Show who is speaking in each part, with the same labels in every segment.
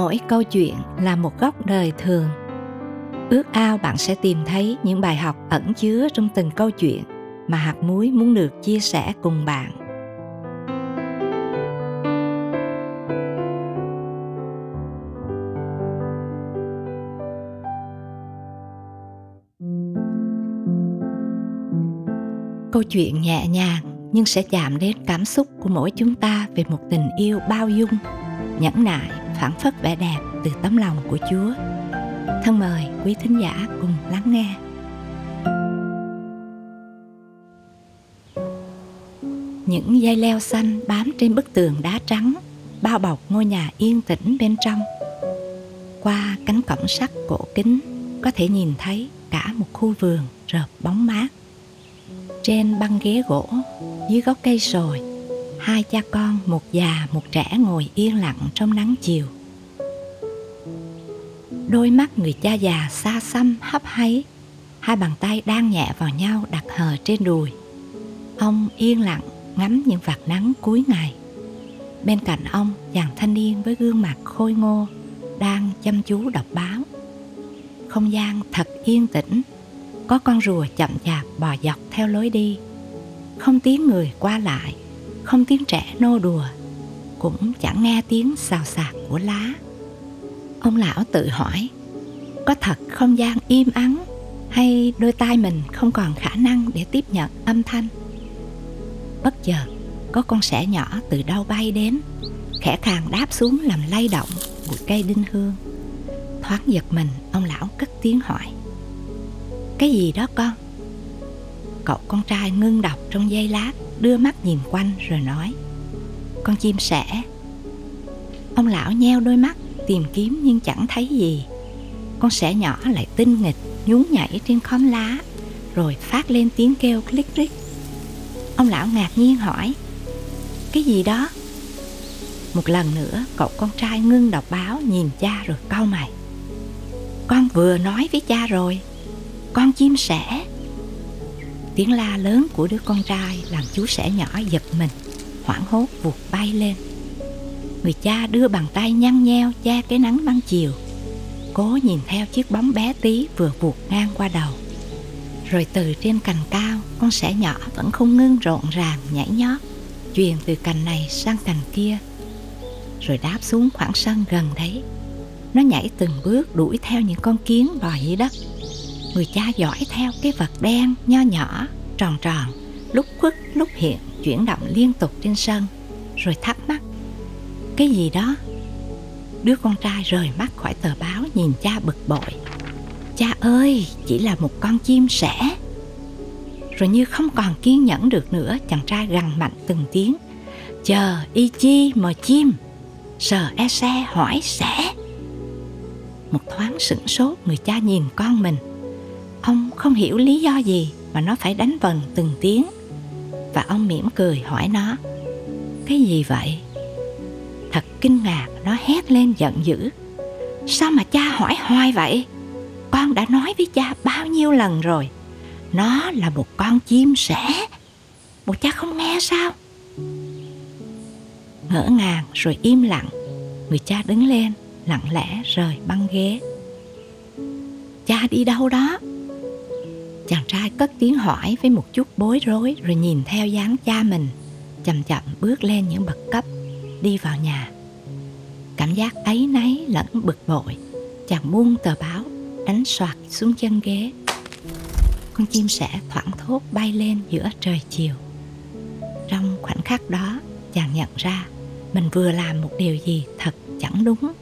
Speaker 1: mỗi câu chuyện là một góc đời thường. Ước ao bạn sẽ tìm thấy những bài học ẩn chứa trong từng câu chuyện mà hạt muối muốn được chia sẻ cùng bạn. Câu chuyện nhẹ nhàng nhưng sẽ chạm đến cảm xúc của mỗi chúng ta về một tình yêu bao dung, nhẫn nại phản phất vẻ đẹp từ tấm lòng của chúa. Thân mời quý thính giả cùng lắng nghe. Những dây leo xanh bám trên bức tường đá trắng, bao bọc ngôi nhà yên tĩnh bên trong. Qua cánh cổng sắt cổ kính, có thể nhìn thấy cả một khu vườn rợp bóng mát. Trên băng ghế gỗ, dưới gốc cây sồi hai cha con, một già, một trẻ ngồi yên lặng trong nắng chiều. Đôi mắt người cha già xa xăm, hấp háy. Hai bàn tay đang nhẹ vào nhau đặt hờ trên đùi. Ông yên lặng ngắm những vạt nắng cuối ngày. Bên cạnh ông, chàng thanh niên với gương mặt khôi ngô đang chăm chú đọc báo. Không gian thật yên tĩnh. Có con rùa chậm chạp bò dọc theo lối đi. Không tiếng người qua lại không tiếng trẻ nô đùa, cũng chẳng nghe tiếng xào xạc của lá. Ông lão tự hỏi, có thật không gian im ắng hay đôi tai mình không còn khả năng để tiếp nhận âm thanh? Bất chợt, có con sẻ nhỏ từ đâu bay đến, khẽ khàng đáp xuống làm lay động bụi cây đinh hương. Thoáng giật mình, ông lão cất tiếng hỏi, cái gì đó con? Cậu con trai ngưng đọc trong giây lát đưa mắt nhìn quanh rồi nói, con chim sẻ, ông lão nheo đôi mắt tìm kiếm nhưng chẳng thấy gì. Con sẻ nhỏ lại tinh nghịch, nhún nhảy trên khóm lá, rồi phát lên tiếng kêu click click ông lão ngạc nhiên hỏi, cái gì đó? Một lần nữa, cậu con trai ngưng đọc báo nhìn cha rồi cau mày, con vừa nói với cha rồi, con chim sẻ tiếng la lớn của đứa con trai làm chú sẻ nhỏ giật mình, hoảng hốt vụt bay lên. Người cha đưa bàn tay nhăn nheo che cái nắng ban chiều. Cố nhìn theo chiếc bóng bé tí vừa vụt ngang qua đầu. Rồi từ trên cành cao, con sẻ nhỏ vẫn không ngưng rộn ràng nhảy nhót truyền từ cành này sang cành kia. Rồi đáp xuống khoảng sân gần đấy. Nó nhảy từng bước đuổi theo những con kiến bò dưới đất người cha dõi theo cái vật đen, nho nhỏ, tròn tròn, lúc khuất, lúc hiện, chuyển động liên tục trên sân, rồi thắc mắc, cái gì đó? Đứa con trai rời mắt khỏi tờ báo nhìn cha bực bội, cha ơi, chỉ là một con chim sẻ. Rồi như không còn kiên nhẫn được nữa, chàng trai gằn mạnh từng tiếng, chờ, y chi mờ chim? Sờ e xe hỏi sẽ một thoáng sửng sốt, người cha nhìn con mình ông không hiểu lý do gì mà nó phải đánh vần từng tiếng. Và ông mỉm cười hỏi nó, cái gì vậy? Thật kinh ngạc, nó hét lên giận dữ, sao mà cha hỏi hoài vậy? Con đã nói với cha bao nhiêu lần rồi, nó là một con chim sẻ một cha không nghe sao? Ngỡ ngàng rồi im lặng, người cha đứng lên, lặng lẽ rời băng ghế. Cha đi đâu đó? Chàng trai cất tiếng hỏi với một chút bối rối, rồi nhìn theo dáng cha mình, chậm chậm bước lên những bậc cấp, đi vào nhà. Cảm giác ấy nấy lẫn bực bội, chàng buông tờ báo, đánh soạt xuống chân ghế. Con chim sẻ thoảng thốt bay lên giữa trời chiều. Trong khoảnh khắc đó, chàng nhận ra mình vừa làm một điều gì thật chẳng đúng.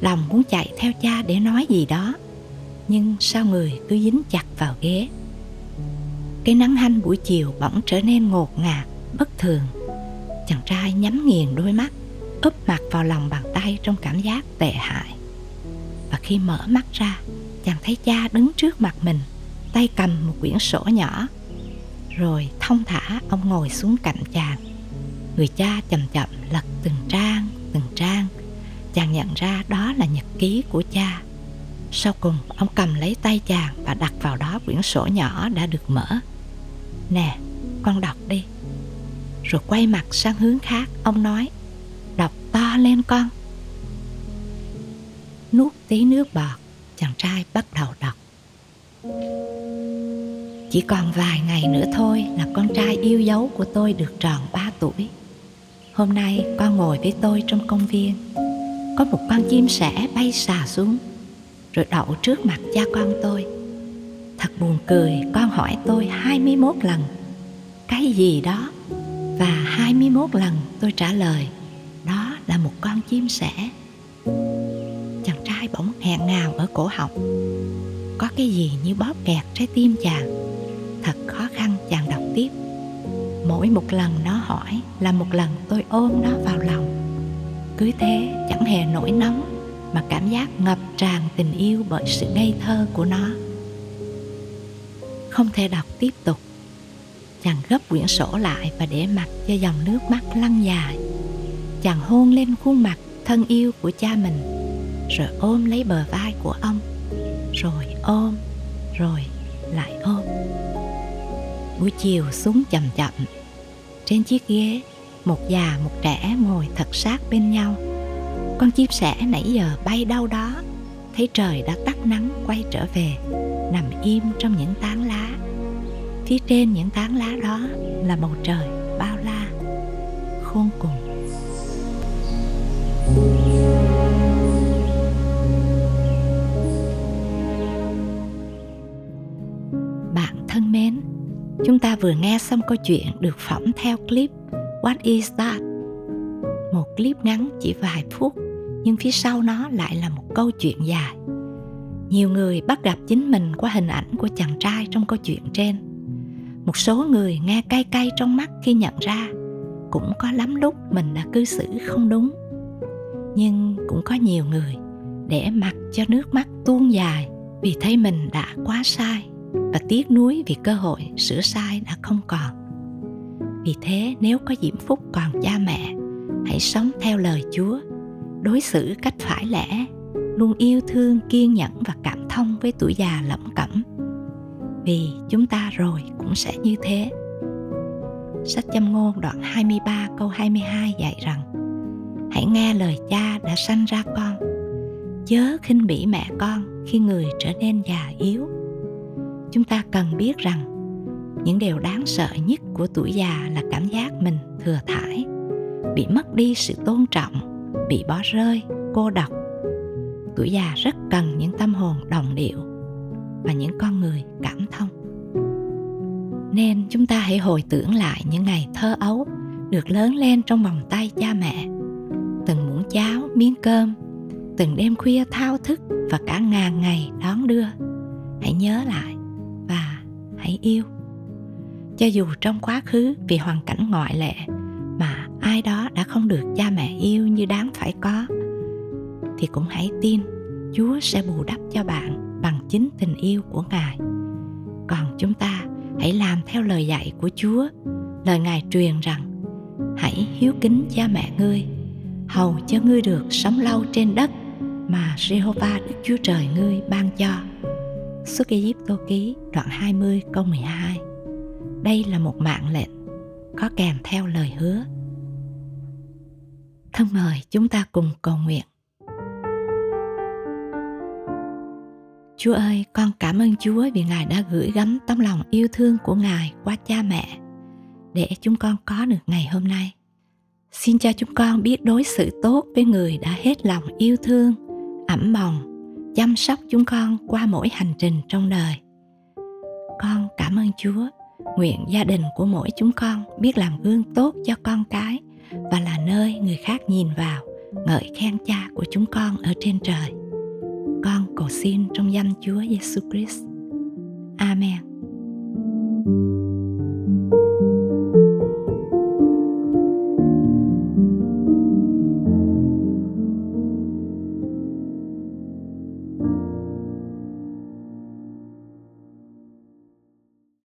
Speaker 1: Lòng muốn chạy theo cha để nói gì đó nhưng sao người cứ dính chặt vào ghế? Cái nắng hanh buổi chiều bỗng trở nên ngột ngạt, bất thường. Chàng trai nhắm nghiền đôi mắt, úp mặt vào lòng bàn tay trong cảm giác tệ hại. Và khi mở mắt ra, chàng thấy cha đứng trước mặt mình, tay cầm một quyển sổ nhỏ. Rồi thông thả ông ngồi xuống cạnh chàng. Người cha chậm chậm lật từng trang từng trang. Chàng nhận ra đó là nhật ký của cha sau cùng, ông cầm lấy tay chàng và đặt vào đó quyển sổ nhỏ đã được mở. Nè, con đọc đi. Rồi quay mặt sang hướng khác, ông nói, đọc to lên con. Nuốt tí nước bọt, chàng trai bắt đầu đọc. Chỉ còn vài ngày nữa thôi là con trai yêu dấu của tôi được tròn 3 tuổi. Hôm nay con ngồi với tôi trong công viên. Có một con chim sẻ bay xà xuống rồi đậu trước mặt cha con tôi. Thật buồn cười, con hỏi tôi 21 lần, cái gì đó? Và 21 lần tôi trả lời, đó là một con chim sẻ. Chàng trai bỗng nghẹn ngào ở cổ họng. Có cái gì như bóp kẹt trái tim chàng? Thật khó khăn, chàng đọc tiếp. Mỗi một lần nó hỏi là một lần tôi ôm nó vào lòng. Cứ thế chẳng hề nổi nóng mà cảm giác ngập tràn tình yêu bởi sự ngây thơ của nó. Không thể đọc tiếp tục. Chàng gấp quyển sổ lại và để mặt cho dòng nước mắt lăn dài. Chàng hôn lên khuôn mặt thân yêu của cha mình, rồi ôm lấy bờ vai của ông, rồi ôm, rồi lại ôm. Buổi chiều xuống chậm chậm. Trên chiếc ghế, một già một trẻ ngồi thật sát bên nhau con chim sẻ nãy giờ bay đâu đó, thấy trời đã tắt nắng quay trở về, nằm im trong những tán lá. Phía trên những tán lá đó là bầu trời bao la, khôn cùng. Bạn thân mến, chúng ta vừa nghe xong câu chuyện được phỏng theo clip What is that? Một clip ngắn chỉ vài phút nhưng phía sau nó lại là một câu chuyện dài. Nhiều người bắt gặp chính mình qua hình ảnh của chàng trai trong câu chuyện trên. Một số người nghe cay cay trong mắt khi nhận ra, cũng có lắm lúc mình đã cư xử không đúng. Nhưng cũng có nhiều người để mặc cho nước mắt tuôn dài vì thấy mình đã quá sai và tiếc nuối vì cơ hội sửa sai đã không còn. Vì thế nếu có diễm phúc còn cha mẹ, hãy sống theo lời chúa đối xử cách phải lẽ, luôn yêu thương, kiên nhẫn và cảm thông với tuổi già lẩm cẩm. Vì chúng ta rồi cũng sẽ như thế. Sách châm ngôn đoạn 23 câu 22 dạy rằng, Hãy nghe lời cha đã sanh ra con. Chớ khinh bỉ mẹ con khi người trở nên già yếu. Chúng ta cần biết rằng, Những điều đáng sợ nhất của tuổi già là cảm giác mình thừa thải, Bị mất đi sự tôn trọng bị bỏ rơi, cô độc tuổi già rất cần những tâm hồn đồng điệu và những con người cảm thông. Nên chúng ta hãy hồi tưởng lại những ngày thơ ấu được lớn lên trong vòng tay cha mẹ. Từng muỗng cháo, miếng cơm, từng đêm khuya thao thức và cả ngàn ngày đón đưa. Hãy nhớ lại và hãy yêu. Cho dù trong quá khứ vì hoàn cảnh ngoại lệ không được cha mẹ yêu như đáng phải có, thì cũng hãy tin chúa sẽ bù đắp cho bạn bằng chính tình yêu của ngài. Còn chúng ta hãy làm theo lời dạy của chúa, lời ngài truyền rằng, hãy hiếu kính cha mẹ ngươi, hầu cho ngươi được sống lâu trên đất mà Jehovah Đức Chúa Trời ngươi ban cho. Xuất Ai Cập Tô Ký đoạn 20 câu 12 Đây là một mạng lệnh có kèm theo lời hứa thân mời chúng ta cùng cầu nguyện Chúa ơi, con cảm ơn Chúa vì Ngài đã gửi gắm tấm lòng yêu thương của Ngài qua cha mẹ để chúng con có được ngày hôm nay. Xin cho chúng con biết đối xử tốt với người đã hết lòng yêu thương, ẩm bồng, chăm sóc chúng con qua mỗi hành trình trong đời. Con cảm ơn Chúa nguyện gia đình của mỗi chúng con biết làm gương tốt cho con cái và là nơi người khác nhìn vào ngợi khen cha của chúng con ở trên trời con cầu xin trong danh Chúa Giêsu Christ. Amen.